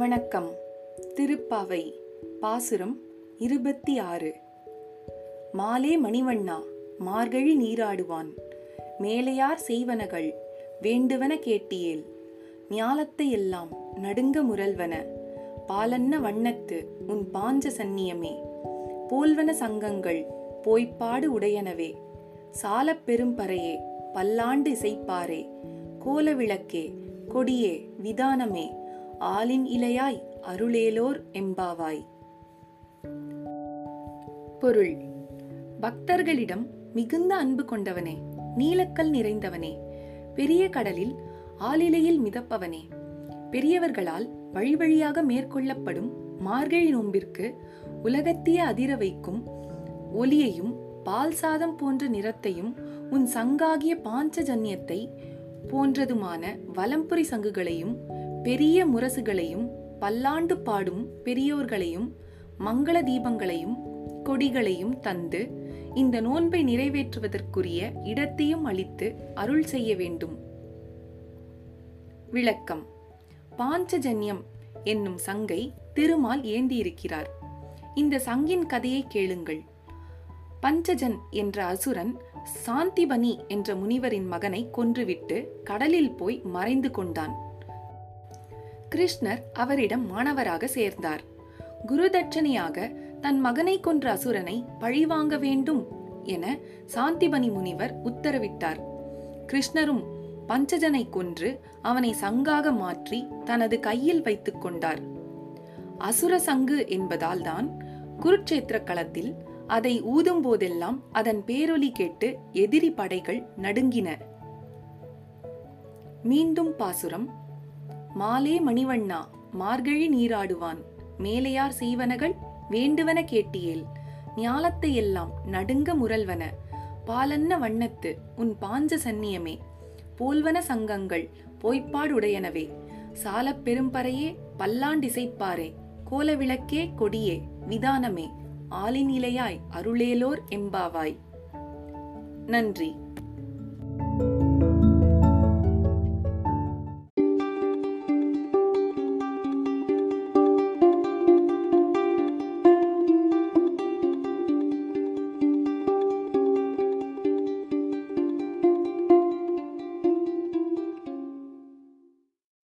வணக்கம். திருப்பாவை பாசுரம் இருபத்தி ஆறு மாலே மணிவண்ணா மார்கழி நீராடுவான். மேலையார் செய்வனகள் வேண்டுவன கேட்டியேல். ஞாலத்தை எல்லாம் நடுங்க முரல்வன. பாலன்ன வண்ணத்து உன் பாஞ்ச சந்நியமே. போல்வன சங்கங்கள் போய்ப்பாடு உடையனவே. சாலப் பெரும்பறையே பல்லாண்டு இசைப்பாரே. கோல விளக்கே கொடியே விதானமே. ஆலின் இலையாய் அருளேலோர் எம்பாவாய் பொருள். பக்தர்களிடம் மிகுந்த அன்பு கொண்டவனே நீலக்கல் நிறைந்தவனே பெரிய கடலில் ஆளிலையில் மிதப்பவனே. பெரியவர்களால் வழி வழியாக மேற்கொள்ளப்படும் மார்கழி நோன்பிற்கு உலகத்திய அதிர வைக்கும் ஒலியையும் பால் சாதம் போன்ற நிறத்தையும் உன் சங்காகிய பாஞ்சஜன்யத்தை போன்றதுமான வலம்புரி சங்குகளையும் பெரிய முரசுகளையும் பல்லாண்டு பாடும் பெரியோர்களையும் மங்கள தீபங்களையும் கொடிகளையும் தந்து இந்த நோன்பை நிறைவேற்றுவதற்குரிய இடத்தையும் அளித்து அருள் செய்ய வேண்டும். விளக்கம். பாஞ்சஜன்யம் என்னும் சங்கை திருமால் ஏந்தியிருக்கிறார். இந்த சங்கின் கதையை கேளுங்கள். பஞ்சஜன் என்ற அசுரன் சாந்திபனி என்ற முனிவரின் மகனை கொன்றுவிட்டு கடலில் போய் மறைந்து கொண்டான். கிருஷ்ணர் அவரிடம் மாணவராக சேர்ந்தார். குரு தட்சணையாக தன் மகனை கொன்ற அசுரனை பழிவாங்க வேண்டும் என சாந்திபனி முனிவர் உத்தரவிட்டார். கிருஷ்ணரும் பஞ்சஜனை கொன்று அவனை சங்காக மாற்றி தனது கையில் வைத்துக் கொண்டார். அசுர சங்கு என்பதால் தான் குருட்சேத்திர களத்தில் அதை ஊதும் போதெல்லாம் அதன் பேரொலி கேட்டு எதிரி படைகள் நடுங்கின. மீண்டும் பாசுரம் மாலே மணிவண்ணா மார்கழி நீராடுவான். மேலையார் செய்வனகள் வேண்டுவன கேட்டியேல். ஞாலத்தை எல்லாம் நடுங்க முரல்வன. பாலன்ன வண்ணத்து உன் பாஞ்ச சந்நியமே. போல்வன சங்கங்கள் பொய்ப்பாடுடையனவே சாலப் பெரும்பறையே பல்லாண்டிசைப்பாரே கோல விளக்கே கொடியே விதானமே. ஆலினிலையாய் அருளேலோர் எம்பாவாய். நன்றி.